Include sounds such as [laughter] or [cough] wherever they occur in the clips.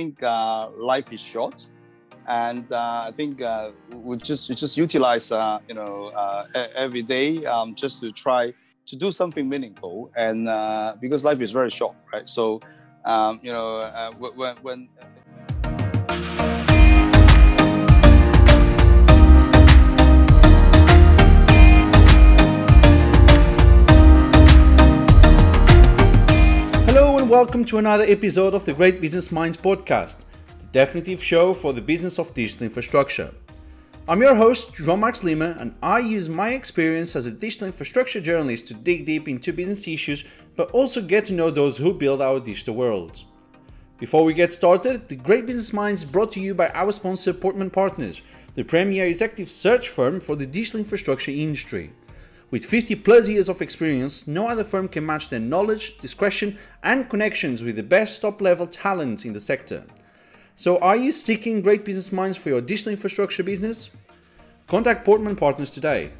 think uh, life is short, and uh, I think uh, we just we just utilize uh, you know uh, every day um, just to try to do something meaningful, and uh, because life is very short, right? So um, you know when when welcome to another episode of the Great Business Minds podcast, the definitive show for the business of digital infrastructure. I'm your host, João Marques Lima, and I use my experience as a digital infrastructure journalist to dig deep into business issues, but also get to know those who build our digital worlds. Before we get started, the Great Business Minds brought to you by our sponsor Portman Partners, the premier executive search firm for the digital infrastructure industry. With 50 plus years of experience, no other firm can match their knowledge, discretion, and connections with the best top level talent in the sector. So, are you seeking great business minds for your digital infrastructure business? Contact Portman Partners today.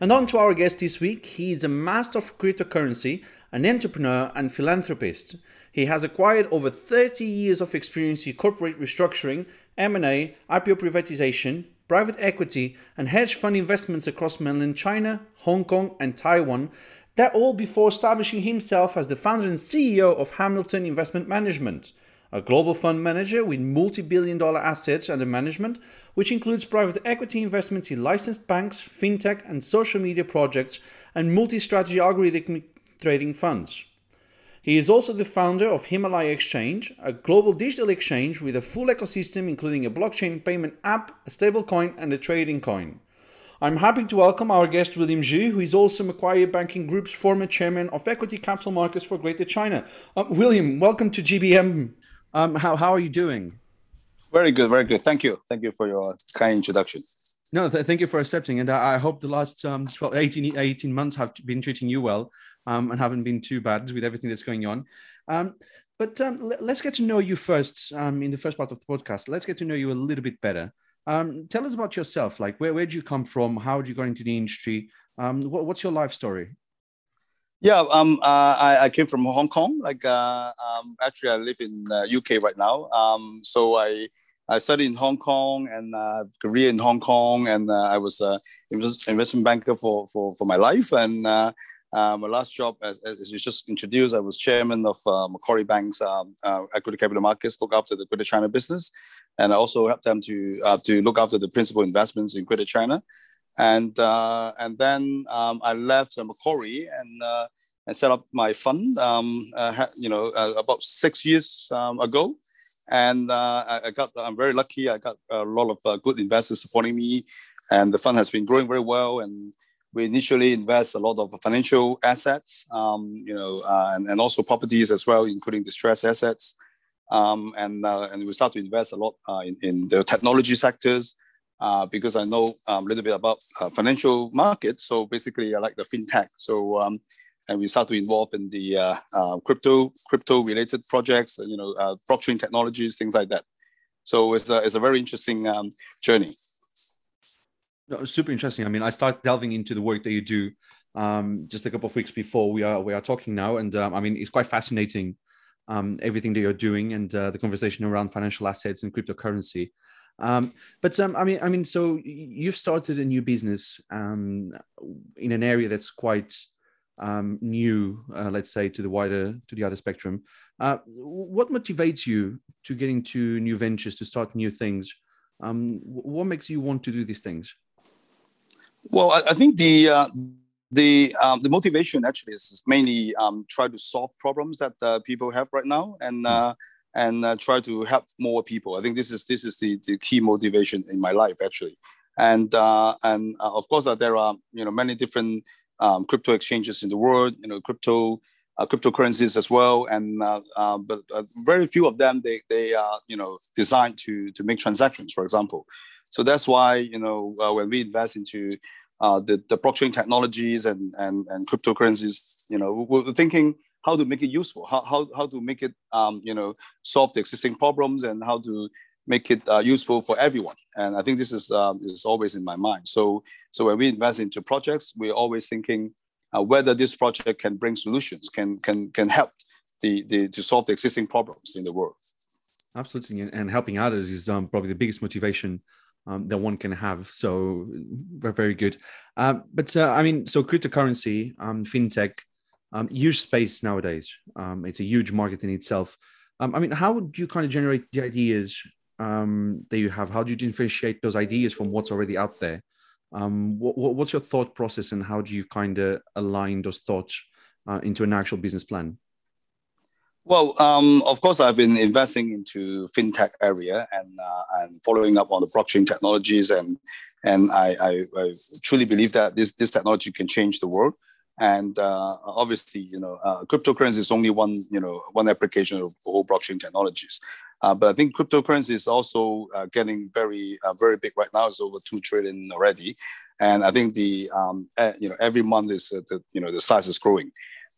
And on to our guest this week. He is a master of cryptocurrency, an entrepreneur, and philanthropist. He has acquired over 30 years of experience in corporate restructuring, M&A, IPO privatization, private equity, and hedge fund investments across mainland China, Hong Kong, and Taiwan. That all before establishing himself as the founder and CEO of Hamilton Investment Management, a global fund manager with multi billion dollar assets under management, which includes private equity investments in licensed banks, fintech, and social media projects, and multi strategy algorithmic trading funds. He is also the founder of Himalaya Exchange, a global digital exchange with a full ecosystem including a blockchain payment app, a stablecoin, and a trading coin. I'm happy to welcome our guest William Je, who is also Macquarie Banking Group's former chairman of equity capital markets for Greater China. Uh, William, welcome to GBM. Um, how, how are you doing? Very good, very good. Thank you. Thank you for your kind introduction. No, th- thank you for accepting. And I, I hope the last um, 12, 18, 18 months have been treating you well um, and haven't been too bad with everything that's going on. Um, but um, let's get to know you first um, in the first part of the podcast. Let's get to know you a little bit better. Um, tell us about yourself. Like, where, where did you come from? How did you go into the industry? What, what's your life story? Yeah, um, uh, I, I came from Hong Kong. Like, uh, um, actually, I live in uh, UK right now. Um, so I I studied in Hong Kong and uh, career in Hong Kong, and uh, I was an investment banker for, for, for my life. And uh, uh, my last job, as, as you just introduced, I was chairman of uh, Macquarie Bank's um, uh, equity capital markets, look after the Greater China business, and I also helped them to to look after the principal investments in Greater China. And and then um, I left Macquarie and and set up my fund. Um, you know, about six years um, ago and uh, I, got I'm very lucky. I got a lot of uh, good investors supporting me, and the fund has been growing very well. And we initially invest a lot of financial assets, um, you know, uh, and, and also properties as well, including distressed assets. Um, and uh, and we start to invest a lot uh, in, in the technology sectors. Uh, because I know um, a little bit about financial markets, so basically I like the fintech. So um, and we start to involve in the uh, uh, crypto crypto related projects, you know, uh, blockchain technologies, things like that. So it's a, it's a very interesting um, journey. No, super interesting. I mean, I started delving into the work that you do um, just a couple of weeks before we are we are talking now, and um, I mean, it's quite fascinating um, everything that you're doing and uh, the conversation around financial assets and cryptocurrency. Um, but um, I mean, I mean, so you've started a new business um, in an area that's quite um, new, uh, let's say, to the wider to the other spectrum. Uh, what motivates you to get into new ventures, to start new things? Um, what makes you want to do these things? Well, I, I think the uh, the um, the motivation actually is mainly um, try to solve problems that uh, people have right now and. Uh, and uh, try to help more people. I think this is this is the, the key motivation in my life actually, and and of course there are you know many different um, crypto exchanges in the world, you know, crypto uh, cryptocurrencies as well, and uh, uh, but uh, very few of them they they are you know designed to to make transactions, for example. So that's why you know uh, when we invest into uh, the the blockchain technologies and and and cryptocurrencies, you know, we're thinking how to make it useful, how how how to make it um, you know solve the existing problems, and how to make it uh, useful for everyone. And I think this is um, is always in my mind. So so when we invest into projects, we're always thinking uh, whether this project can bring solutions, can can can help the, the to solve the existing problems in the world. Absolutely, and helping others is um, probably the biggest motivation um, that one can have. So very, good. Uh, but uh, I mean, so cryptocurrency, um, fintech, um, huge space nowadays. Um, it's a huge market in itself. Um, I mean, how would you kind of generate the ideas um, that you have? How do you differentiate those ideas from what's already out there? Um, what, what's your thought process, and how do you kind of align those thoughts uh, into an actual business plan? Well, um, of course, I've been investing into fintech area and uh, and following up on the blockchain technologies, and and I, I, I, truly believe that this this technology can change the world. And uh, obviously, you know, uh, cryptocurrency is only one, you know, one application of whole blockchain technologies. Uh, but I think cryptocurrency is also uh, getting very, uh, very big right now. It's over two trillion already, and I think the, um, you know, every month is the, you know, the size is growing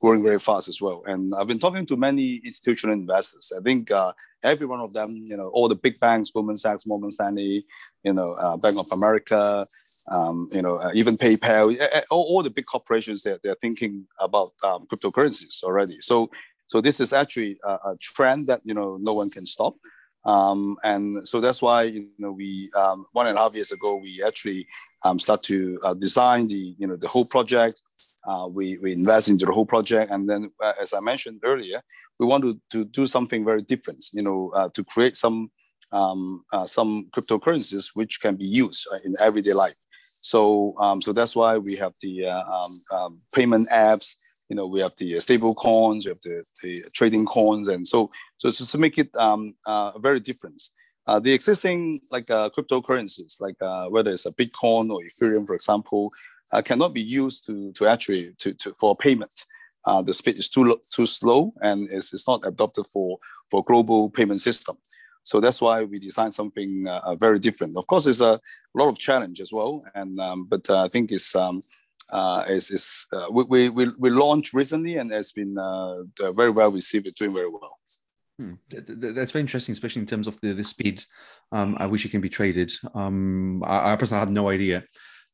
growing very fast as well. And I've been talking to many institutional investors. I think uh, every one of them, you know, all the big banks, Goldman Sachs, Morgan Stanley, you know, uh, Bank of America, um, you know, uh, even PayPal, all, all, the big corporations, they're, they're thinking about um, cryptocurrencies already. So, so this is actually a, a, trend that, you know, no one can stop. Um, and so that's why, you know, we, um, one and a half years ago, we actually um, start to uh, design the, you know, the whole project, uh, we, we invest into the whole project. And then, uh, as I mentioned earlier, we want to, to do something very different, you know, uh, to create some, um, uh, some cryptocurrencies which can be used uh, in everyday life. So, um, so that's why we have the uh, um, um, payment apps, you know, we have the stable coins, we have the, the trading coins. And so, so just to make it um, very different. Uh, the existing like uh, cryptocurrencies, like uh, whether it's a Bitcoin or Ethereum, for example, uh, cannot be used to, to actually to, to for payment. Uh, the speed is too too slow and it's, it's not adopted for for global payment system. So that's why we designed something uh, uh very different. Of course, there's a lot of challenge as well, and um, but uh, I think it's um, uh, it's, it's uh, we, we we launched recently and it's been uh, very well received, it's doing very well. Hmm. That's very interesting, especially in terms of the, the speed um, at which it can be traded. Um, I, I personally had no idea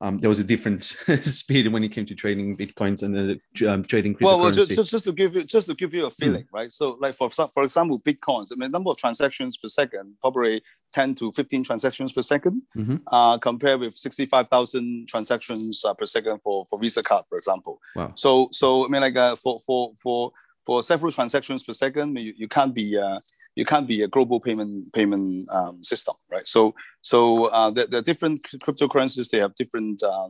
um, there was a different [laughs] speed when it came to trading bitcoins and uh, um, trading cryptocurrency. Well, well just, just, just, to give you just to give you a hmm. feeling, mm. right? So, like for for example, bitcoins. I mean, number of transactions per second, probably ten to fifteen transactions per 2nd mm-hmm. uh, compared with sixty five thousand transactions uh, per second for for Visa card, for example. Wow. So, so I mean, like uh, for for for for several transactions per second, you, you can't be uh, you can't be a global payment payment um, system, right? So so uh, the, the different cryptocurrencies they have different uh,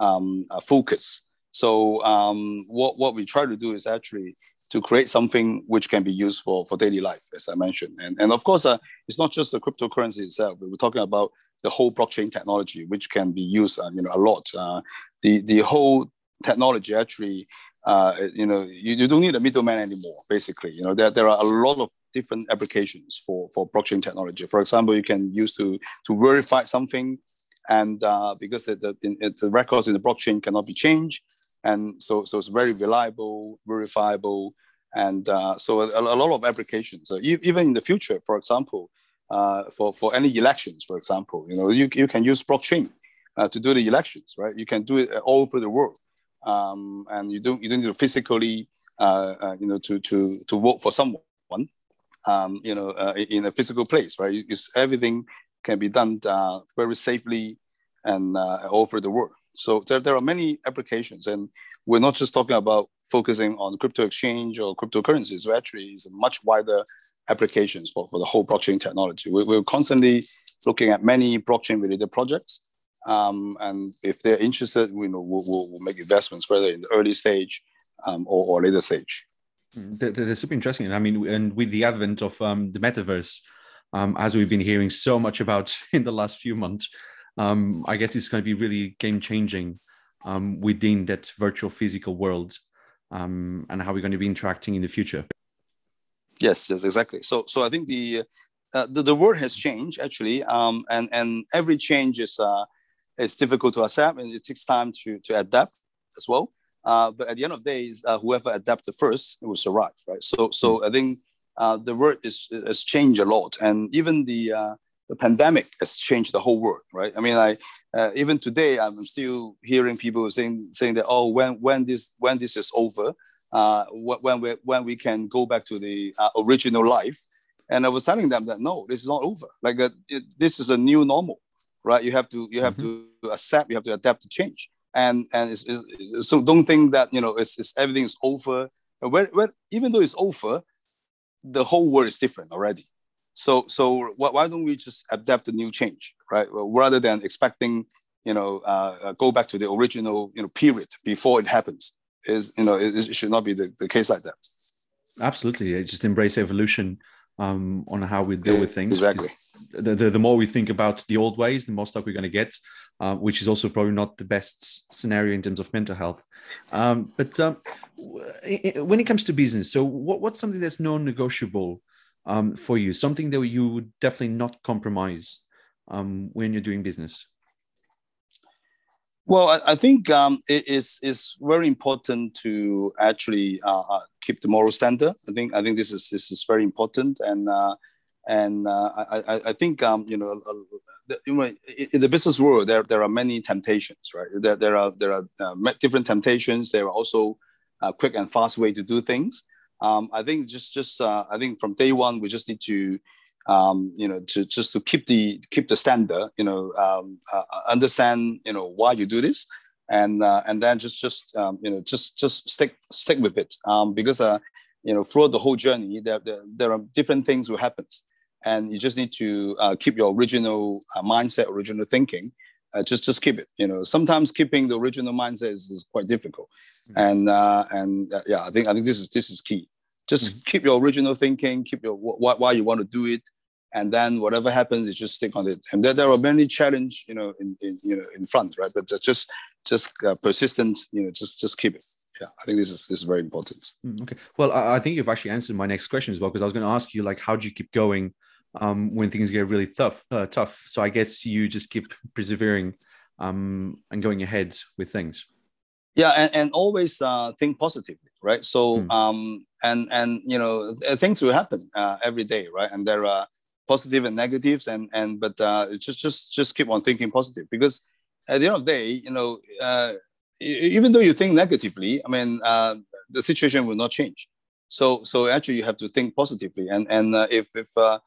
um, uh, focus. So um, what what we try to do is actually to create something which can be used for, for daily life, as I mentioned, and and of course uh, it's not just the cryptocurrency itself. We're talking about the whole blockchain technology, which can be used, uh, you know, a lot. Uh, the the whole technology actually uh, you know, you, you don't need a middleman anymore, basically. You know, there, there are a lot of different applications for, for blockchain technology. For example, you can use to, to verify something and uh, because the, the, the, records in the blockchain cannot be changed. And so, so it's very reliable, verifiable. And uh, so a, a, lot of applications, so even in the future, for example, uh, for, for any elections, for example, you know, you, you can use blockchain uh, to do the elections, right? You can do it all over the world um, and you don't you don't need to physically uh, uh, you know to to to work for someone um, you know uh, in a physical place right? It's, everything can be done very safely and over the world. So there, there are many applications and we're not just talking about focusing on crypto exchange or cryptocurrencies. So actually it's much wider applications for, for the whole blockchain technology. We, we're constantly looking at many blockchain related projects um, and if they're interested, you know, we'll, we'll, we'll, make investments, whether in the early stage um, or, or, later stage. Mm, that's super interesting. I mean, and with the advent of um, the metaverse, um, as we've been hearing so much about [laughs] in the last few months, um, I guess it's going to be really game changing um, within that virtual physical world and how we're going to be interacting in the future. Yes, yes, exactly. So, so I think the uh, the, the world has changed actually, um, and and every change is uh, it's difficult to accept and it takes time to, to adapt as well. Uh, but at the end of the day, uh, whoever adapted first will survive, right? So, so I think uh, the world is has changed a lot, and even the uh, the pandemic has changed the whole world, right? I mean, I uh, even today I'm still hearing people saying saying that oh, when when this when this is over, uh, when we when we can go back to the original life, and I was telling them that no, this is not over. Like it, this is a new normal, right? You have to you have mm-hmm. to accept, you have to adapt to change, and and it's, it's, so don't think that you know it's, it's everything is over. When, when, even though it's over, the whole world is different already. So so why don't we just adapt to new change, right? Rather than expecting you know uh, go back to the original you know period before it happens is you know it, it should not be the, the case like that. Absolutely, just embrace evolution um, on how we deal with things. Exactly. The, the, the, more we think about the old ways, the more stuff we're going to get, uh, which is also probably not the best scenario in terms of mental health. Um, but um, when it comes to business, so what, what's something that's non-negotiable um, for you? Something that you would definitely not compromise um, when you're doing business? Well, I, think um, it is is very important to actually uh, uh, keep the moral standard. I think I think this is this is very important, and uh, and uh, I, I think um, you know, uh, in the business world there there are many temptations, right? There there are there are uh, different temptations. There are also a quick and fast way to do things. Um, I think just just I think from day one we just need to um, you know, to just to keep the keep the standard, you know, um, uh, understand, you know, why you do this, and uh, and then just just um, you know just just stick stick with it um, because uh, you know throughout the whole journey there, there, there are different things will happen, and you just need to uh, keep your original uh, mindset, original thinking. Uh, just just keep it. You know, sometimes keeping the original mindset is, is quite difficult, mm-hmm. and uh, and uh, yeah, I think I think this is this is key. Just mm-hmm. keep your original thinking, keep your why, why you want to do it, and then whatever happens, you just stick on it. And there, there are many challenge, you know, in, in you know in front, right? But just just uh, persistence, you know, just just keep it. Yeah, I think this is this is very important. Mm, okay, well, I, I think you've actually answered my next question as well because I was going to ask you like, how do you keep going um, when things get really tough? Uh, tough. So I guess you just keep persevering um, and going ahead with things. Yeah, and, and always uh, think positively, right? So mm. um, and and you know things will happen uh, every day, right? And there are positive and negatives and and but uh, just just just keep on thinking positive because at the end of the day you know uh, even though you think negatively i mean uh, the situation will not change so so actually you have to think positively and and uh, if if uh,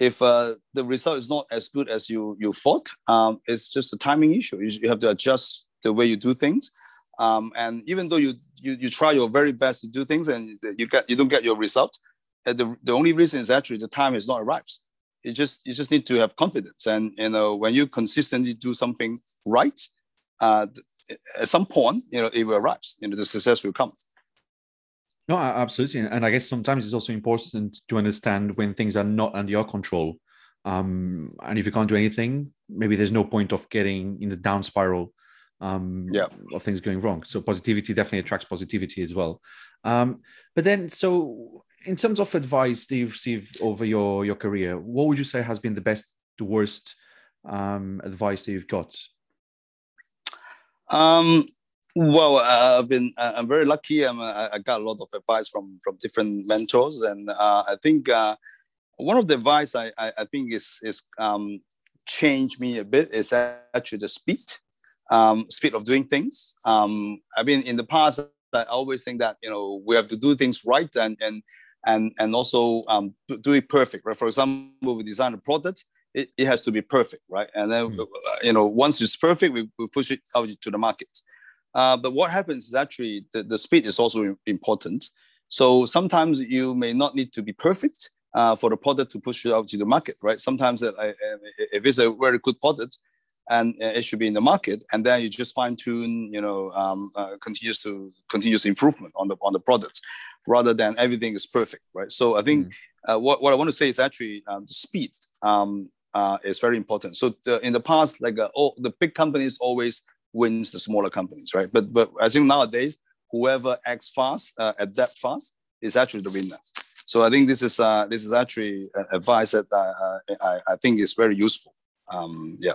if uh, the result is not as good as you you thought um, it's just a timing issue. You, you have to adjust the way you do things. Um, and even though you, you you try your very best to do things and you get you don't get your result the, the only reason is actually the time has not arrived you just you just need to have confidence. And you know when you consistently do something right uh, at some point you know it will arrive you know the success will come no absolutely and i guess sometimes it's also important to understand when things are not under your control um, and if you can't do anything maybe there's no point of getting in the down spiral um, yeah. of things going wrong so positivity definitely attracts positivity as well um, but then so in terms of advice that you've received over your your career, what would you say has been the best, the worst um, advice that you've got? Um, well, uh, I've been uh, I'm very lucky. I'm, uh, I got a lot of advice from from different mentors, and uh, I think uh, one of the advice I, I, I think is is um, changed me a bit is actually the speed, um, speed of doing things. Um, I mean, in the past, I always think that you know we have to do things right and and and and also um, do it perfect, right? For example, we design a product, it, it has to be perfect, right? And then mm. you know once it's perfect, we, we push it out to the market. Uh, but what happens is actually the, the speed is also important. So sometimes you may not need to be perfect uh, for the product to push it out to the market, right? Sometimes uh, if it's a very good product, and it should be in the market and then you just fine tune you know um, uh, continuous to continuous improvement on the on the products rather than everything is perfect right so i think mm. uh, what, what i want to say is actually um, the speed um, uh, is very important so the, in the past like uh, all, the big companies always wins the smaller companies right but but i think nowadays whoever acts fast uh, adapt fast is actually the winner so i think this is uh, this is actually advice that uh, I, I think is very useful um, yeah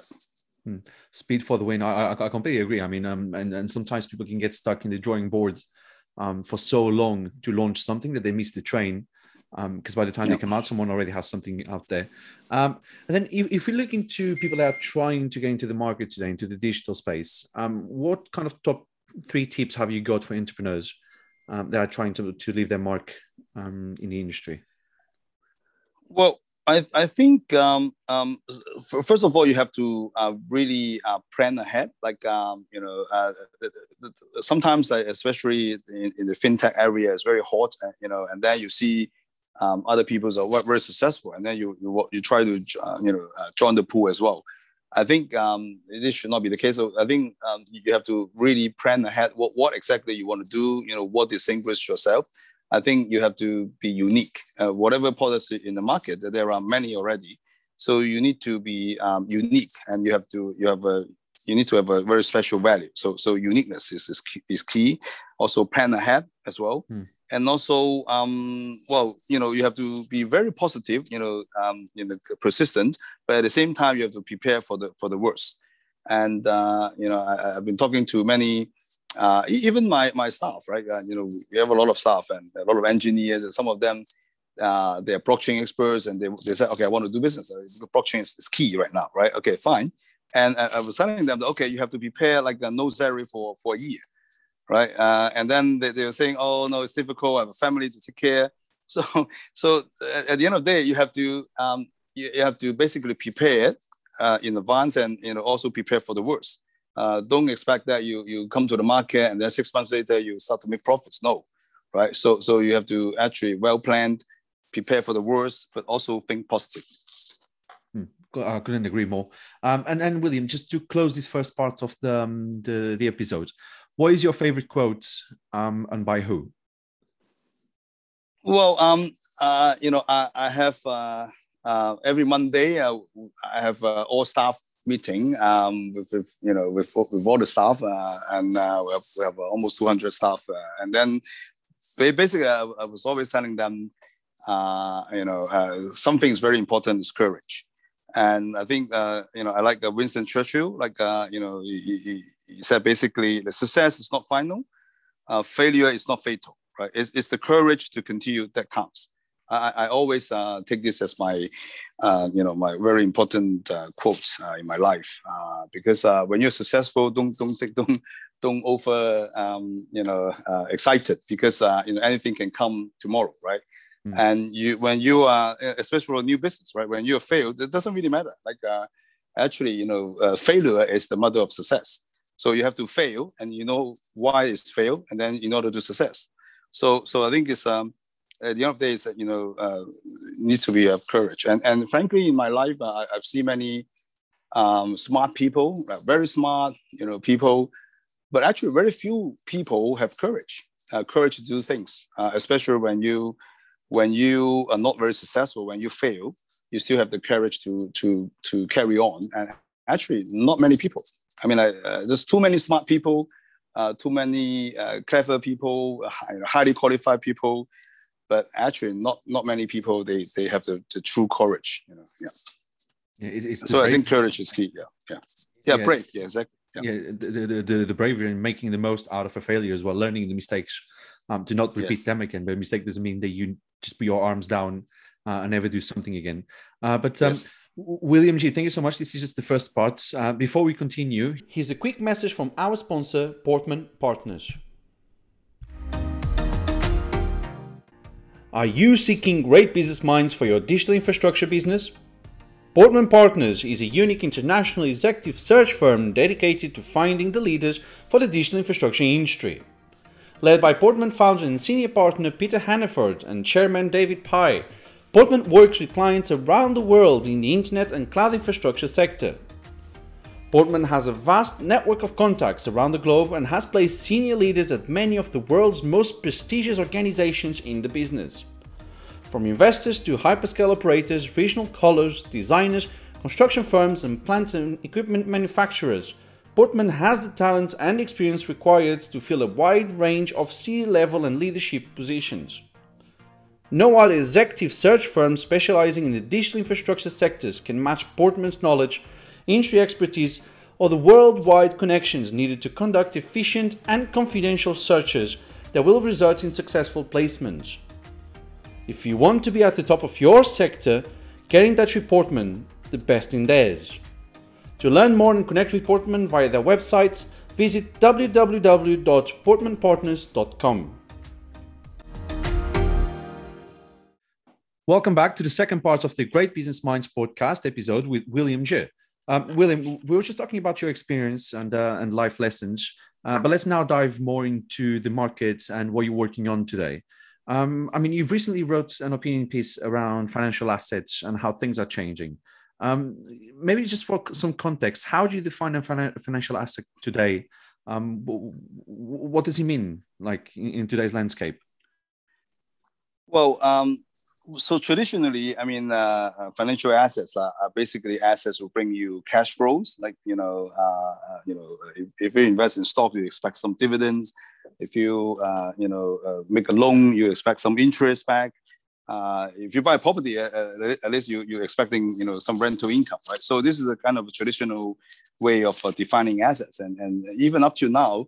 Hmm. Speed for the win. I, I, I completely agree. I mean, um, and, and sometimes people can get stuck in the drawing board um, for so long to launch something that they miss the train. Because um, by the time yeah. they come out, someone already has something out there. Um, and then, if, if we look into people that are trying to get into the market today, into the digital space, um, what kind of top three tips have you got for entrepreneurs um, that are trying to, to leave their mark um, in the industry? Well, I, I think um, um, first of all you have to uh, really uh, plan ahead. Like um, you know, uh, sometimes especially in, in, the fintech area, it's very hot. Uh, you know, and then you see um, other people are very successful, and then you you, you try to uh, you know uh, join the pool as well. I think um, this should not be the case. So I think um, you have to really plan ahead what, what exactly you want to do. You know, what distinguish yourself, I think you have to be unique. Uh, whatever policy in the market, there are many already. So you need to be um, unique, and you have to you have a you need to have a very special value. So so uniqueness is is key. Is key. Also plan ahead as well. Hmm. And also, um, well, you know, you have to be very positive, you know, um, you know, persistent, but at the same time, you have to prepare for the for the worst. And uh, you know, I, have been talking to many uh, even my my staff, right? Uh, you know, we have a lot of staff and a lot of engineers, and some of them uh, they're blockchain experts, and they they say, okay, I want to do business. Uh, blockchain is, is key right now, right? Okay, fine. And I was telling them that okay, you have to prepare like a no salary for for a year, right? Uh, and then they, they were saying, oh no, it's difficult. I have a family to take care. [laughs] So so at the end of the day, you have to um, you, you have to basically prepare uh, in advance and you know also prepare for the worst uh, don't expect that you you come to the market and then six months later you start to make profits. No, right? So so you have to actually well planned, prepare for the worst, but also think positive. I couldn't agree more. Um, and William, just to close this first part of the um, the, the episode, what is your favorite quote um, and by who? Well, um, uh, you know, I, I have uh, uh, every Monday uh, I have uh, all staff meeting um, with, with, you know with, with all the staff uh, and uh, we have, we have almost 200 staff uh, and then they basically I, I, was always telling them uh, you know uh, something is very important is courage and I think uh, you know I like Winston Churchill like you know he, he, he, said basically the success is not final failure is not fatal right it's, it's the courage to continue that counts I, I always uh, take this as my, uh, you know, my very important uh, quotes uh, in my life uh, because uh, when you're successful, don't don't take [laughs] don't don't over um, you know excited because you know anything can come tomorrow, right? Mm. And you when you are especially for a new business, right? When you failed, it doesn't really matter. Like actually, you know, failure is the mother of success. So you have to fail, and you know why it's failed, and then in order to success. So so I think it's um at the end of the day, is that you know uh, needs to be have courage. And and frankly, in my life, uh, I, have seen many um, smart people, uh, very smart, you know, people, but actually very few people have courage, uh, courage to do things, uh, especially when you when you are not very successful, when you fail, you still have the courage to to to carry on. And actually, not many people. I mean, I, uh, there's too many smart people. too many clever people, highly qualified people, but actually not not many people they they have the, the true courage you know yeah, yeah it's so i think courage is key yeah yeah yeah, yeah. brave yeah exactly yeah, yeah the, the, the bravery in making the most out of a failure as well learning the mistakes um to not repeat yes. them again but a mistake doesn't mean that you just put your arms down uh, and never do something again uh, but um yes. William Je, thank you so much. This is just the first part. Uh, before we continue, here's a quick message from our sponsor, Portman Partners. Are you seeking great business minds for your digital infrastructure business? Portman Partners is a unique international executive search firm dedicated to finding the leaders for the digital infrastructure industry. Led by Portman founder and senior partner Peter Hannaford and chairman David Pye, Portman works with clients around the world in the internet and cloud infrastructure sector. Portman has a vast network of contacts around the globe and has placed senior leaders at many of the world's most prestigious organizations in the business. From investors to hyperscale operators, regional colos, designers, construction firms, and plant and equipment manufacturers, Portman has the talent and experience required to fill a wide range of C level and leadership positions. No other executive search firm specializing in the digital infrastructure sectors can match Portman's knowledge industry expertise, or the worldwide connections needed to conduct efficient and confidential searches that will result in successful placements. If you want to be at the top of your sector, get in touch with Portman, the best in theirs. To learn more and connect with Portman via their website, visit www.portmanpartners.com. Welcome back to the second part of the Great Business Minds podcast episode with William Je. Um, William, we were just talking about your experience and uh, and life lessons, uh, but let's now dive more into the market and what you're working on today. Um, I mean, you've recently wrote an opinion piece around financial assets and how things are changing. Um, maybe just for some context, how do you define a financial asset today? Um, what does it mean, like in, today's landscape? Well, um, so traditionally, I mean, uh, uh, financial assets are, are, basically assets will bring you cash flows. Like you know, uh, uh, you know, if, if, you invest in stock, you expect some dividends. If you uh, you know uh, make a loan, you expect some interest back. If you buy property, at least you you're expecting you know some rental income, right? So this is a kind of a traditional way of defining assets, and and even up to now,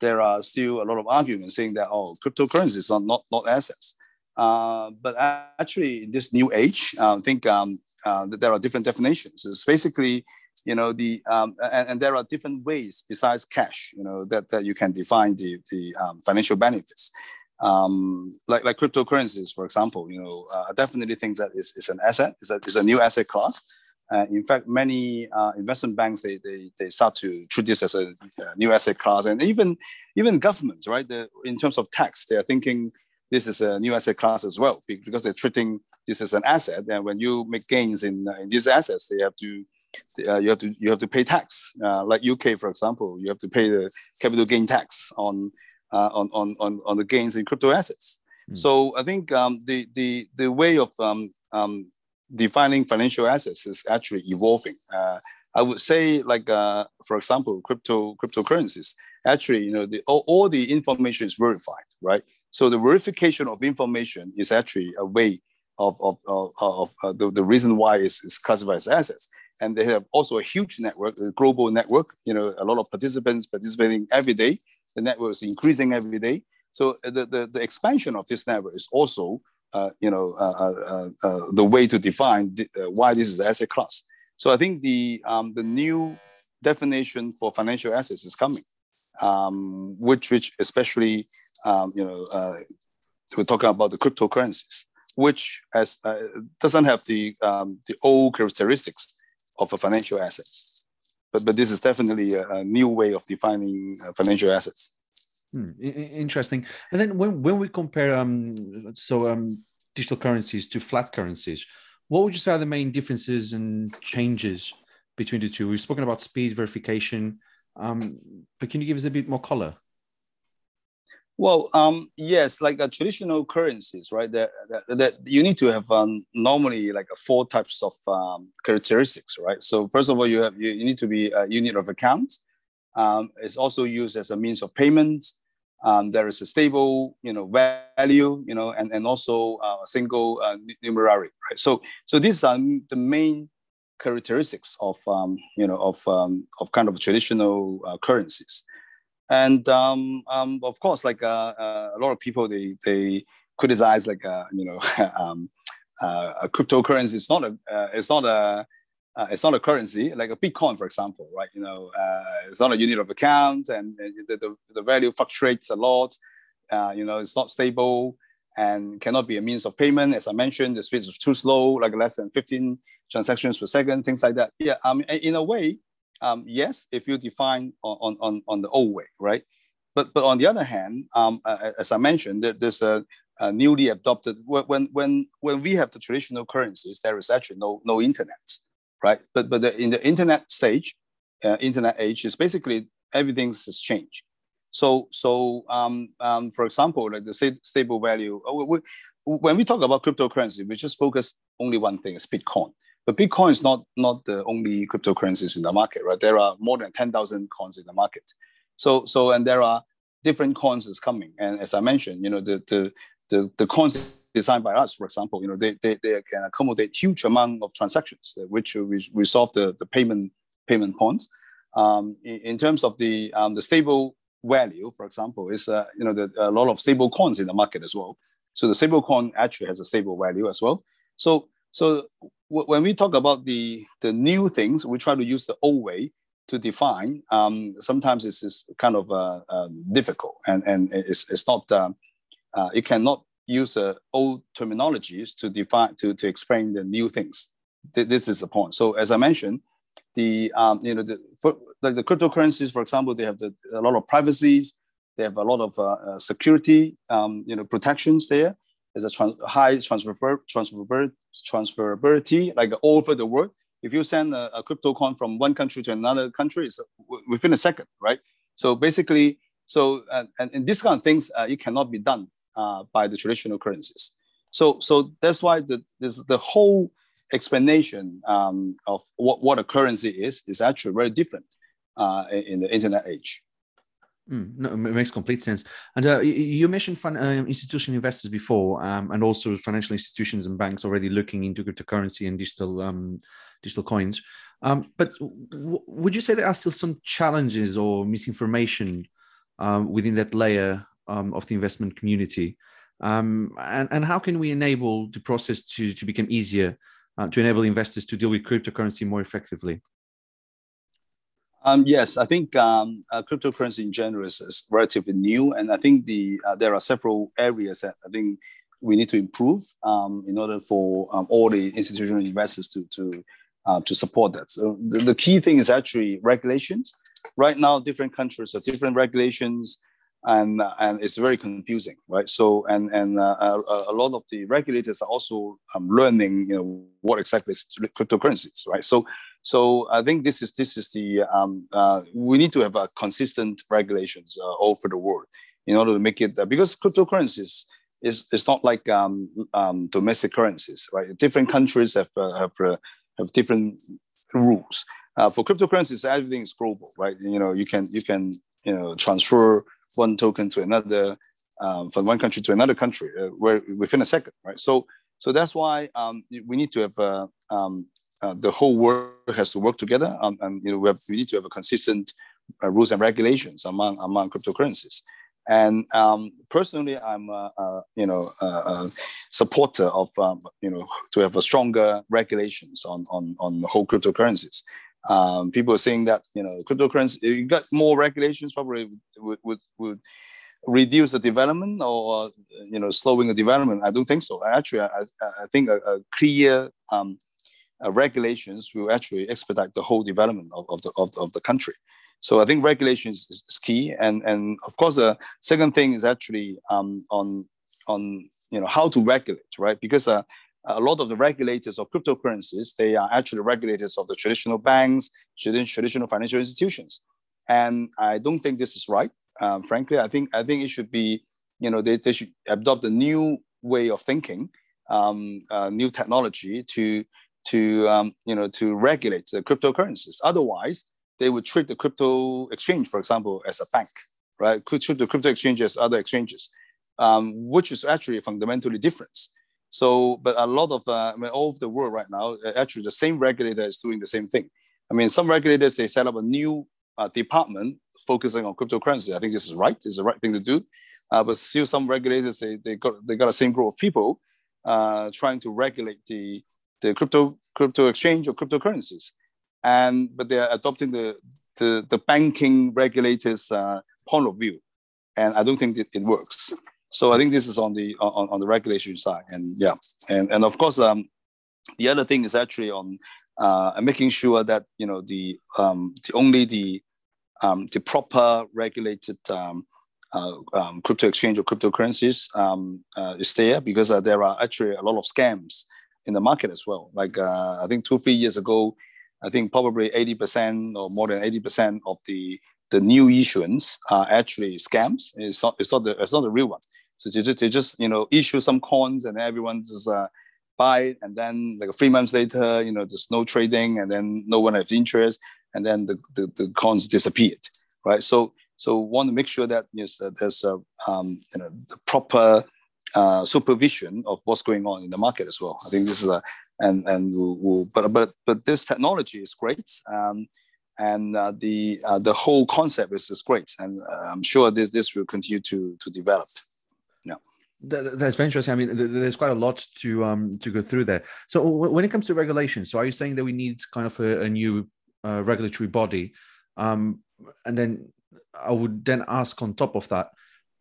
there are still a lot of arguments saying that oh, cryptocurrencies are not not assets. Uh, but actually, in this new age, uh, I think um, uh, there are different definitions. It's basically, you know, the um, and, and, there are different ways besides cash, you know, that, that you can define the the um, financial benefits. Um, like like cryptocurrencies, for example, you know, uh, definitely think that is, is an asset. Is a, is a new asset class. Uh, in fact, many uh, investment banks they, they, they start to treat this as a, a, new asset class, and even even governments, right? In terms of tax, they are thinking this is a new asset class as well because they're treating this as an asset. And when you make gains in, uh, in these assets, they have to uh, you have to you have to pay tax. Uh, like UK, for example, you have to pay the capital gain tax on uh, on, on, on on the gains in crypto assets. Mm. So I think um, the the the way of um, um, defining financial assets is actually evolving. Uh, I would say, like uh, for example, crypto cryptocurrencies. Actually, you know, the, all, all the information is verified, right? So the verification of information is actually a way of, of, of, of uh, the, the reason why it's, it's classified as assets. And they have also a huge network, a global network, you know, a lot of participants participating every day. The network is increasing every day. So uh, the, the, the expansion of this network is also, uh, you know, uh, uh, uh the way to define why this is asset class. So I think the, um, the new definition for financial assets is coming, um, which, which especially um, you know, we're talking about the cryptocurrencies, which has, uh, doesn't have the, um, the old characteristics of a financial assets. But, but this is definitely a, a new way of defining uh, financial assets. Hmm, interesting. And then when, when we compare um, so um, digital currencies to fiat currencies, what would you say are the main differences and changes between the two? We've spoken about speed verification, um, but can you give us a bit more color? Well, um, yes, like uh, traditional currencies, right? That, that, that, you need to have um, normally like four types of um, characteristics, right? So first of all, you have you, you need to be a unit of account. Um, it's also used as a means of payment. Um, there is a stable, you know, value, you know, and, and also uh, a single uh, numeraire, right? So so these are the main characteristics of um, you know of of kind of traditional uh, currencies and um, um, of course, like uh, uh, a lot of people, they they criticize like uh, you know [laughs] um, uh, a cryptocurrency. It's not a uh, it's not a uh, it's not a currency like a Bitcoin, for example, right? You know, it's not a unit of account, and, and the, the, value fluctuates a lot. you know, it's not stable and cannot be a means of payment. As I mentioned, the speed is too slow, like less than 15 transactions per second, things like that. Yeah, um, in a way, um, yes, if you define on, on, on the old way, right? But, but on the other hand, um, uh, as I mentioned, there, there's a, a, newly adopted, when, when, when we have the traditional currencies, there is actually no, no internet, right? But, but the, in the internet stage, uh, internet age is basically everything's has changed. So, so um, um, for example, like the st- stable value, uh, we, when we talk about cryptocurrency, we just focus only one thing, Bitcoin. But Bitcoin is not not the only cryptocurrencies in the market, right? There are more than ten thousand coins in the market. So so and there are different coins is coming. And as I mentioned, you know the the the, the coins designed by us, for example, you know they, they, they can accommodate huge amount of transactions, which we resolve the, the payment payment points. Um, in, in, terms of the um, the stable value, for example, is uh, you know the, a lot of stable coins in the market as well. So the stable coin actually has a stable value as well. So so when we talk about the, the new things, we try to use the old way to define. Um, sometimes it's, it's kind of uh, um, difficult and, and it's, it's not, uh, uh, it cannot use uh, old terminologies to define to, to explain the new things. This is the point. So as I mentioned, the um, you know the for, like the cryptocurrencies, for example, they have the, a lot of privacies. They have a lot of uh, uh, security, um, you know, protections there. There's a trans- high transfer transferability, transferability like all over the world. If you send a, a crypto coin from one country to another country, it's within a second, right? So basically, so uh, and, and these kind of things, uh, it cannot be done uh, by the traditional currencies. So so that's why the the whole explanation um, of what, what a currency is is actually very different uh, in, the internet age. Mm, no, it makes complete sense. And uh, you mentioned fin- uh, institutional investors before, um, and also financial institutions and banks already looking into cryptocurrency and digital um, digital coins. Um, but w- would you say there are still some challenges or misinformation um, within that layer um, of the investment community? And, and how can we enable the process to, to become easier uh, to enable investors to deal with cryptocurrency more effectively? Um, yes, I think um, uh, cryptocurrency in general is, is, relatively new, and I think the uh, there are several areas that I think we need to improve um, in order for um, all the institutional investors to to uh, to support that. So the, the, key thing is actually regulations. Right now, different countries have different regulations, and and it's very confusing, right? So and and uh, a, a, lot of the regulators are also um, learning, you know, what exactly is cryptocurrencies, right? So so I think this is this is the um, uh, we need to have a consistent regulations uh, all over the world in order to make it uh, because cryptocurrencies is it's not like um, um, domestic currencies, right? Different countries have uh, have uh, have different rules. Uh, for cryptocurrencies, everything is global, right? You know, you can you can you know transfer one token to another um, from one country to another country where within a second, right? So so that's why um, we need to have um, uh, the whole world has to work together, um, and you know we, have, we, need to have a consistent uh, rules and regulations among among cryptocurrencies. And um, personally, I'm a, a you know a, a supporter of um, you know to have a stronger regulations on on on whole cryptocurrencies. Um, people are saying that you know cryptocurrency you got more regulations probably would would, would reduce the development or you know slowing the development. I don't think so. Actually, I, I think a clear um, uh, regulations will actually expedite the whole development of, of, the, of, of the country. So I think regulations is, is, key. And, and of course, the second thing is actually um, on, on you know, how to regulate, right? Because uh, a lot of the regulators of cryptocurrencies, they are actually regulators of the traditional banks, traditional financial institutions. And I don't think this is right. Um, frankly, I think I think it should be, you know, they, they should adopt a new way of thinking, um, uh, new technology to to um, you know to regulate the cryptocurrencies. Otherwise, they would treat the crypto exchange, for example, as a bank, right? Could treat the crypto exchange as other exchanges, um, which is actually fundamentally different. So, but a lot of uh, I mean, all of the world right now, uh, actually, the same regulator is doing the same thing. I mean, some regulators they set up a new uh, department focusing on cryptocurrency. I think this is right. It's the right thing to do. Uh, but still, some regulators they, they got they got the same group of people uh, trying to regulate the the crypto crypto exchange or cryptocurrencies, and but they are adopting the the, the banking regulators' uh, point of view, and I don't think it, it works. So I think this is on the on, on the regulation side, and yeah, and and of course, um, the other thing is actually on uh, making sure that you know the um, the only the um, the proper regulated um, uh, um, crypto exchange or cryptocurrencies um, uh, is there because uh, there are actually a lot of scams in the market as well. Like uh, I think two three years ago, I think probably eighty percent or more than eighty percent of the the new issuance are actually scams. It's not it's not the it's not the real one. So they just, they just you know issue some coins and everyone just uh, buy it and then like three months later you know there's no trading and then no one has interest and then the, the, the coins disappeared right so so want to make sure that yes uh, there's a um, you know the proper uh, supervision of what's going on in the market as well. I think this is a and and we'll, we'll, but but but this technology is great. Um, and uh, the uh, the whole concept is, is great, and uh, I'm sure this this will continue to to develop. Yeah, that, that's very interesting. I mean, there's quite a lot to um to go through there. So when it comes to regulations, so are you saying that we need kind of a, a new uh, regulatory body? Um, and then I would then ask on top of that,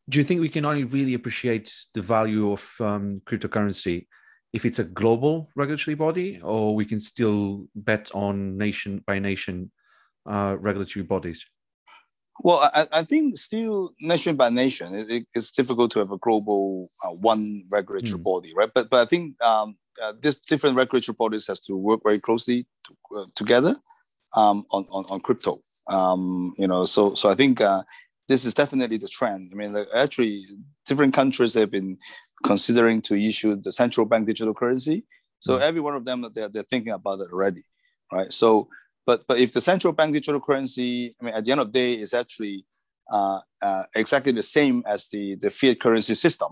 do you think we can only really appreciate the value of um, cryptocurrency if it's a global regulatory body, or we can still bet on nation by nation uh, regulatory bodies? Well, I, I, think still nation by nation, it, it's difficult to have a global uh, one regulatory mm. body, right? But but I think um, uh, this different regulatory bodies has to work very closely to, uh, together um, on, on on crypto. Um, you know, so so I think uh, this is definitely the trend. I mean, like, actually, different countries have been considering to issue the central bank digital currency. So mm. every one of them, they're, they're thinking about it already, right? So, but but if the central bank digital currency, I mean, at the end of the day, is actually uh, uh, exactly the same as the, the fiat currency system.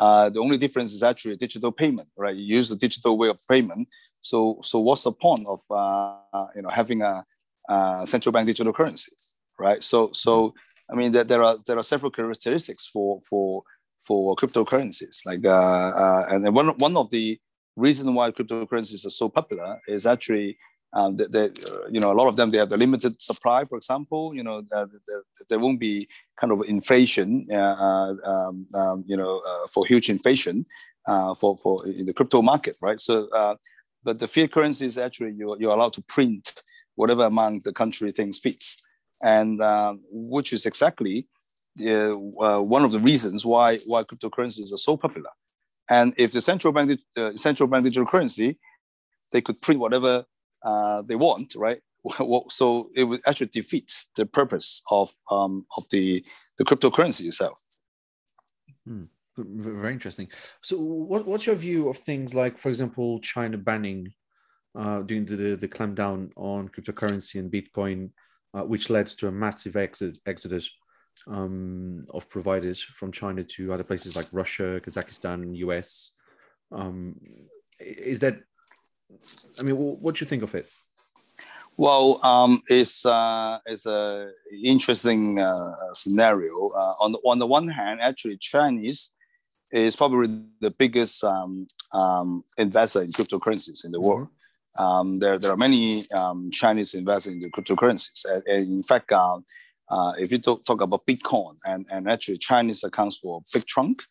Uh, the only difference is actually a digital payment, right? You use the digital way of payment. So, so what's the point of uh, you know having a, a central bank digital currency, right? So, so I mean, there, there are there are several characteristics for for for cryptocurrencies. Like, uh, uh, and one one of the reasons why cryptocurrencies are so popular is actually um, that, uh, you know a lot of them they have the limited supply. For example, you know uh, the, there won't be kind of inflation, uh, uh um, um, you know, uh, for huge inflation for for in the crypto market, right? So, but the fiat currency is actually you're, you're allowed to print whatever amount the country thinks fits and um, which is exactly uh, uh, one of the reasons why why cryptocurrencies are so popular. And if the central bank uh, central bank digital currency, they could print whatever uh, they want, right? [laughs] so it would actually defeat the purpose of um, of the the cryptocurrency itself. Hmm. Very interesting. So, what, what's your view of things like, for example, China banning uh, doing the, the clampdown on cryptocurrency and Bitcoin uh, which led to a massive exit, exodus um, of providers from China to other places like Russia, Kazakhstan, US. Um, is that? I mean, what do you think of it? Well, um, it's uh, it's a interesting uh, scenario. Uh, on the on the one hand, actually, Chinese is probably the biggest um, um, investor in cryptocurrencies in the world. Um, there, there are many um, Chinese investors in the cryptocurrencies. And, and in fact, uh, uh, if you talk, talk about Bitcoin, and, and actually Chinese accounts for a big chunk,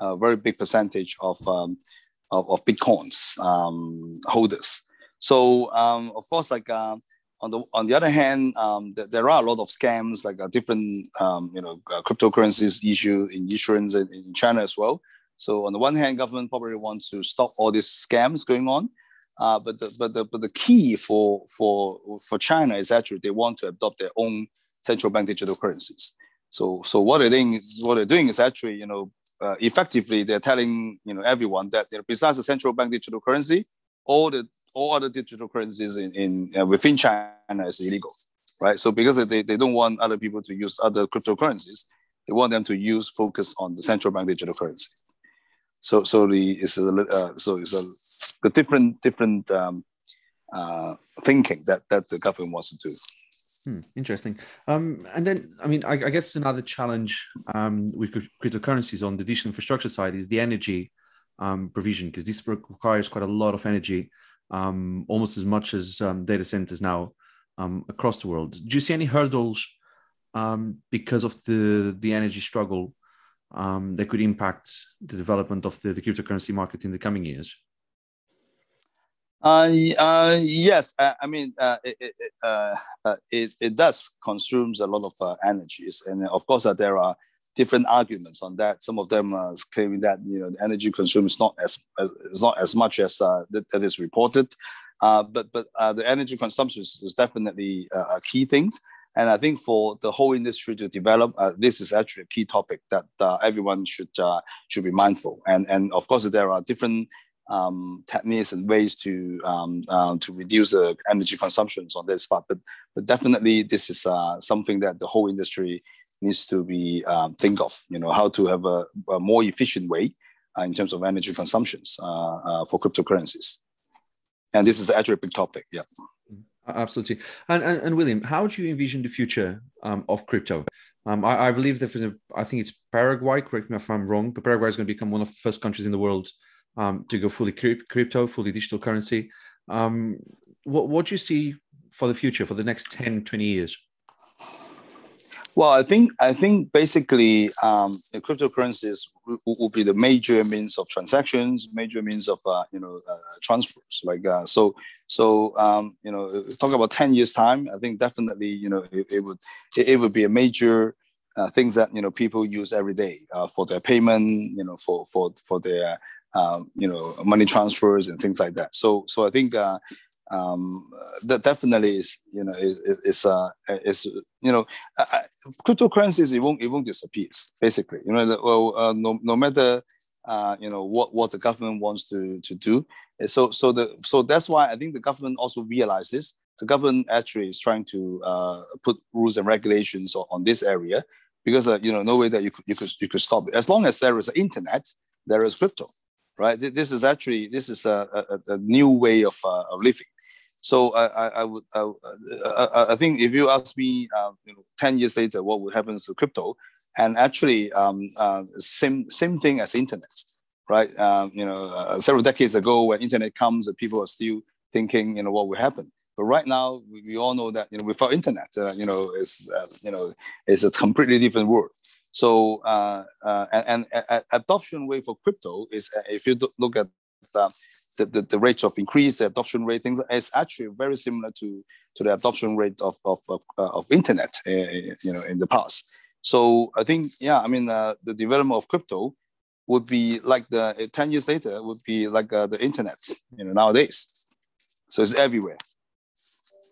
a very big percentage of, um, of, of, Bitcoins um, holders. So um, of course, like uh, on the on the other hand, th- there are a lot of scams, like uh, different you know uh, cryptocurrencies issue in issuance in, in China as well. So on the one hand, government probably wants to stop all these scams going on. Uh, but the but the but the key for for for China is actually they want to adopt their own central bank digital currencies. So so what they're doing what they're doing is actually you know uh, effectively they're telling you know everyone that besides the central bank digital currency, all the all other digital currencies in in uh, within China is illegal, right? So because they, they don't want other people to use other cryptocurrencies, they want them to use focus on the central bank digital currency. So so the it's a uh, so it's a the different different um, uh, thinking that that the government wants to do. Hmm, interesting. Um, and then, I mean, I, I guess another challenge um, with cryptocurrencies on the digital infrastructure side is the energy um, provision, because this requires quite a lot of energy, um, almost as much as um, data centers now um, across the world. Do you see any hurdles because of the the energy struggle um, that could impact the development of the, the cryptocurrency market in the coming years? Uh, uh, yes, uh, I mean uh, it, it, uh, uh, it, it, does consumes a lot of energies, and of course there are different arguments on that. Some of them are claiming that you know the energy consumed is not as, as is not as much as that, that is reported, but but the energy consumption is, is definitely a key things. And I think for the whole industry to develop, uh, this is actually a key topic that uh, everyone should uh, should be mindful. And and of course, there are different um, techniques and ways to um, uh, to reduce the energy consumptions on this part. But but definitely, this is uh, something that the whole industry needs to be um, think of. You know how to have a, a more efficient way uh, in terms of energy consumptions for cryptocurrencies. And this is actually a big topic. Yeah. Absolutely. And, and, and William, how do you envision the future um, of crypto? Um, I, I, believe there's a, I think it's Paraguay, correct me if I'm wrong, but Paraguay is going to become one of the first countries in the world um, to go fully crypto, fully digital currency. Um, what, what do you see for the future, for the next 10, 20 years? Well, I think I think basically um, the cryptocurrencies will, will, be the major means of transactions, major means of uh, you know uh, transfers. Like uh, so, so um, you know, talk about ten years time. I think definitely you know it, it would it, it, would be a major uh, things that you know people use every day uh, for their payment, you know, for for for their um, you know money transfers and things like that. So so I think uh, um, that definitely is you know is is uh is you know uh, cryptocurrencies it won't it won't disappear basically. You know well uh, no no matter uh, you know what what the government wants to to do so so the so that's why I think the government also realized this. The government actually is trying to uh, put rules and regulations on, on this area because uh, you know no way that you could you could you could stop it. As long as there is internet there is crypto right? This is actually this is a, a, a new way of, uh, of living. So I, I, I would I, I, think if you ask me, uh, you know, ten years later, what would happen to crypto? And actually, um, uh, same same thing as internet, right? Um, you know, uh, several decades ago, when internet comes, people are still thinking, you know, what will happen. But right now, we, we all know that you know, without internet, uh, you know, it's uh, you know, it's a completely different world. So uh, uh, and, and, adoption rate for crypto is uh, if you look at the, the, the rate of increase, the adoption rate, things is actually very similar to, to the adoption rate of, of, of, uh, of internet, uh, you know, in the past. So I think, yeah, I mean, uh, the development of crypto would be like the 10 years later would be like the internet, you know, nowadays. So it's everywhere.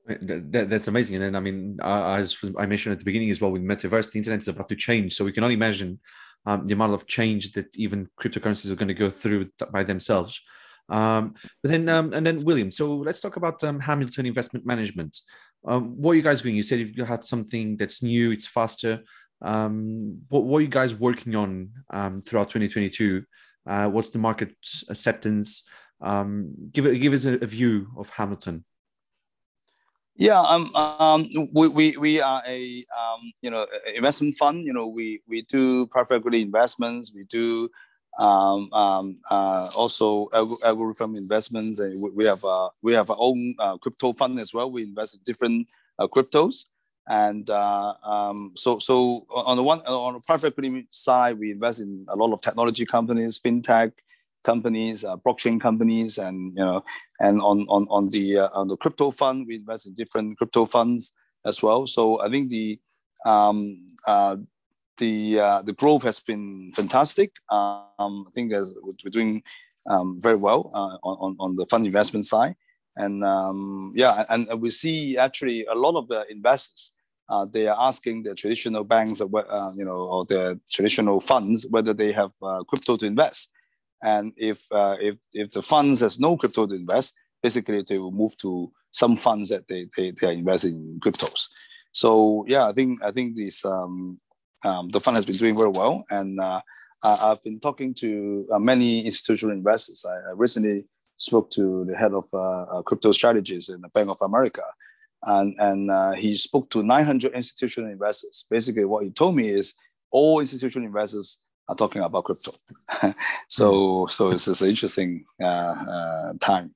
That, that's amazing. And then, I mean, uh, as I mentioned at the beginning as well, with metaverse, the internet is about to change. So we can only imagine um, the amount of change that even cryptocurrencies are going to go through by themselves. Um, but then, um, and then William. So let's talk about um, Hamilton Investment Management. Um, what are you guys doing? You said you've had something that's new, it's faster. Um, what, what are you guys working on throughout 2022? Uh, what's the market acceptance? give give us a, a view of Hamilton. Yeah, um, um, we, we, we are a um, you know investment fund. You know, we we do private equity investments. We do um, um, uh, also algorithm investments, and we, we have uh, we have our own uh, crypto fund as well. We invest in different uh, cryptos, and uh, um, so so on the one on the private equity side, we invest in a lot of technology companies, fintech, companies, uh, blockchain companies, and you know, and on on on the uh, on the crypto fund, we invest in different crypto funds as well. So I think the um, uh, the uh, the growth has been fantastic. Um, I think as we're doing um, very well uh, on on the fund investment side, and um, yeah, and, and we see actually a lot of the investors. Uh, they are asking the traditional banks, uh, you know, or the traditional funds whether they have uh, crypto to invest. And if uh, if if the funds has no crypto to invest, basically they will move to some funds that they they, they are investing in cryptos. So yeah, I think I think this um, um, the fund has been doing very well, and uh, I've been talking to uh, many institutional investors. I, I, recently spoke to the head of uh, uh crypto strategies in the Bank of America, and and uh, he spoke to 900 institutional investors. Basically, what he told me is all institutional investors are talking about crypto. [laughs] so so it's, it's an interesting uh, uh, time.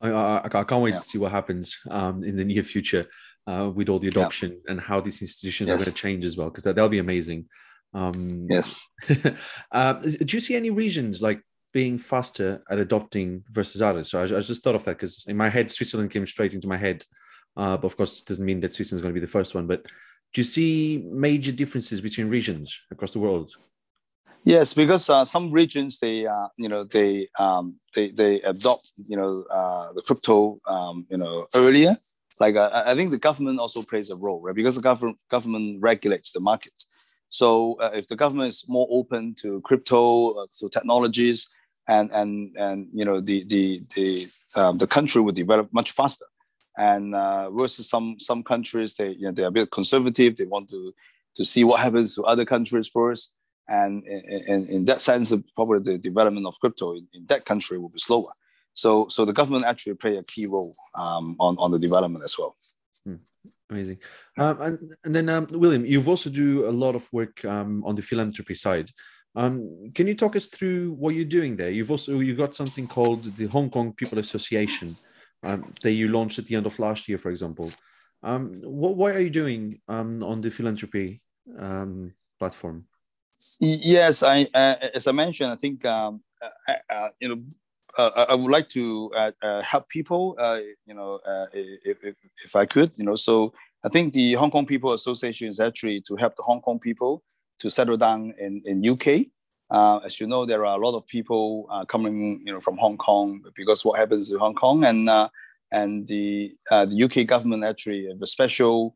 I, I, I, can't wait yeah. to see what happens um, in the near future uh, with all the adoption yeah. and how these institutions yes. are going to change as well, because that, that'll be amazing. Um, yes. [laughs] Uh, do you see any regions like being faster at adopting versus others? So I, I just thought of that because in my head, Switzerland came straight into my head. Uh, but of course, it doesn't mean that Switzerland is going to be the first one. But do you see major differences between regions across the world? Yes, because uh, some regions they uh, you know they um, they they adopt you know uh, the crypto um, you know earlier. Like uh, I think the government also plays a role, right? Because the government government regulates the market. So uh, if the government is more open to crypto, uh, to technologies, and and and you know the the the um, the country will develop much faster and uh, versus some some countries they you know they're a bit conservative. They want to to see what happens to other countries first. And in, in that sense probably the development of crypto in, in, that country will be slower. So so the government actually play a key role um, on on the development as well. Hmm. amazing. Um, and, and then um, william you've also do a lot of work um, on the philanthropy side. Um, can you talk us through what you're doing there? You've also you got something called the hong kong people association um, that you launched at the end of last year, for example. Um, what, what are you doing um, on the philanthropy um, platform? Yes, I uh, as I mentioned, I think um, uh, uh, you know uh, I would like to uh, uh, help people. you know, if, if, if I could, you know, so I think the Hong Kong People Association is actually to help the Hong Kong people to settle down in in UK. Uh, as you know, there are a lot of people uh, coming, you know, from Hong Kong because what happens in Hong Kong and uh, and the the UK government actually have a special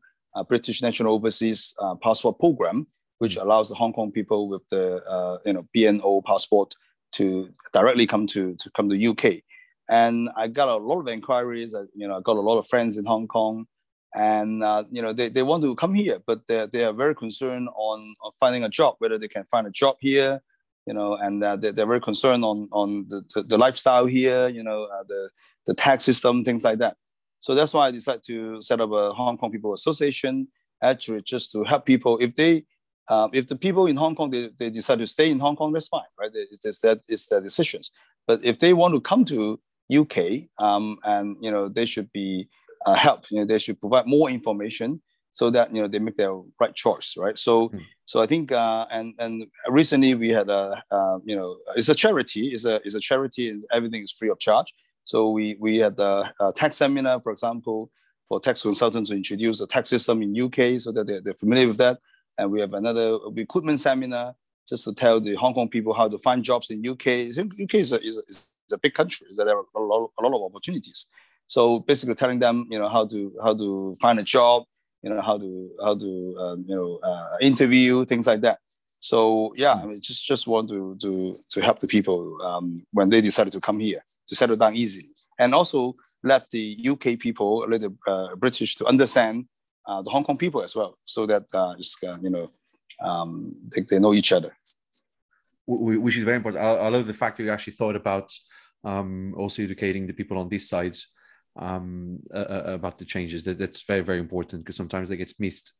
British National Overseas Passport Program which mm. allows the Hong Kong people with the uh, you know BNO passport to directly come to to come to UK. And I got a lot of inquiries. you know, I got a lot of friends in Hong Kong, and uh, you know they, they want to come here, but they they are very concerned on, on finding a job, whether they can find a job here, you know, and uh, they, they're very concerned on on the, the, the lifestyle here, you know, uh, the the tax system, things like that. So that's why I decided to set up a Hong Kong People Association, actually just to help people if they um, if the people in Hong Kong they, they decide to stay in Hong Kong, that's fine, right? It's, that it's their decisions. But if they want to come to UK, um, and you know they should be uh, helped. You know they should provide more information so that you know they make their right choice, right? So mm. so I think uh, and and recently we had a uh, you know it's a charity, it's a it's a charity, and everything is free of charge. So we we had a, a tax seminar, for example, for tax consultants to introduce the tax system in UK so that they're, they're familiar with that and we have another recruitment seminar just to tell the Hong Kong people how to find jobs in UK. UK is a, is a, is a big country, so there are a lot, a lot of opportunities. So basically telling them, you know, how to how to find a job, you know, how to how to um, you know uh, interview things like that. So yeah, I mean, just just want to to to help the people um, when they decided to come here to settle down easy, and also let the UK people, let the uh, British to understand uh, the Hong Kong people as well, so that uh, just, uh, you know um, they, they know each other. Which is very important. I, love the fact that you actually thought about um, also educating the people on this side um, uh, about the changes. That, that's very very important because sometimes they get missed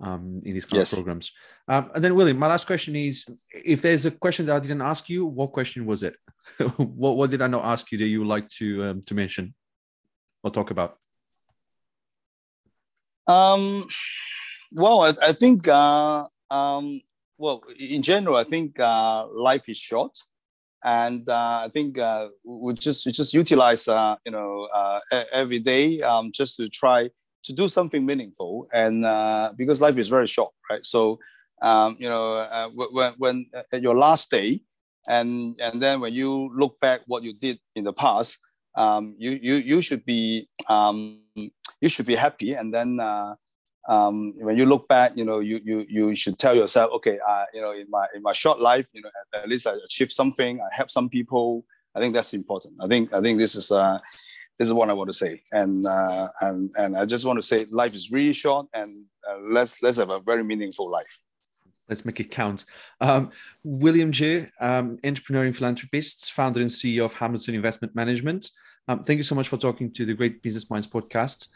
um, in these kind yes. of programs. Um, and then, William, my last question is: if there's a question that I didn't ask you, what question was it? [laughs] what, what did I not ask you that you would like to um, to mention or talk about? Um, well, I, I think, uh, um, well, in general, I think uh, life is short, and uh, I think uh, we just we just utilize, uh, you know, uh, every day um, just to try to do something meaningful, and uh, because life is very short, right? So, um, you know, uh, when when at your last day, and and then when you look back what you did in the past, um, you you you should be um, you should be happy, and then um, when you look back, you know you you you should tell yourself, okay, uh, you know, in my in my short life, you know, at, at least I achieved something, I helped some people. I think that's important. I think I think this is uh, this is what I want to say, and uh, and and I just want to say life is really short, and uh, let's let's have a very meaningful life. Let's make it count. Um, William Je, um, entrepreneur and philanthropist, founder and CEO of Hamilton Investment Management. Um, thank you so much for talking to the Great Business Minds podcast.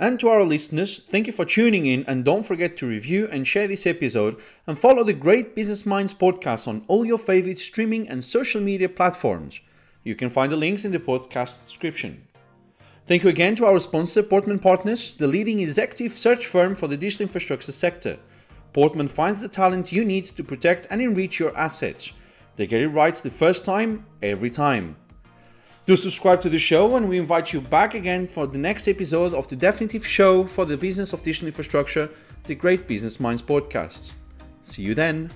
And to our listeners, thank you for tuning in and don't forget to review and share this episode and follow the Great Business Minds podcast on all your favorite streaming and social media platforms. You can find the links in the podcast description. Thank you again to our sponsor, Portman Partners, the leading executive search firm for the digital infrastructure sector. Portman finds the talent you need to protect and enrich your assets. They get it right the first time, every time. Do subscribe to the show, and we invite you back again for the next episode of the definitive show for the business of digital infrastructure, the Great Business Minds podcast. See you then.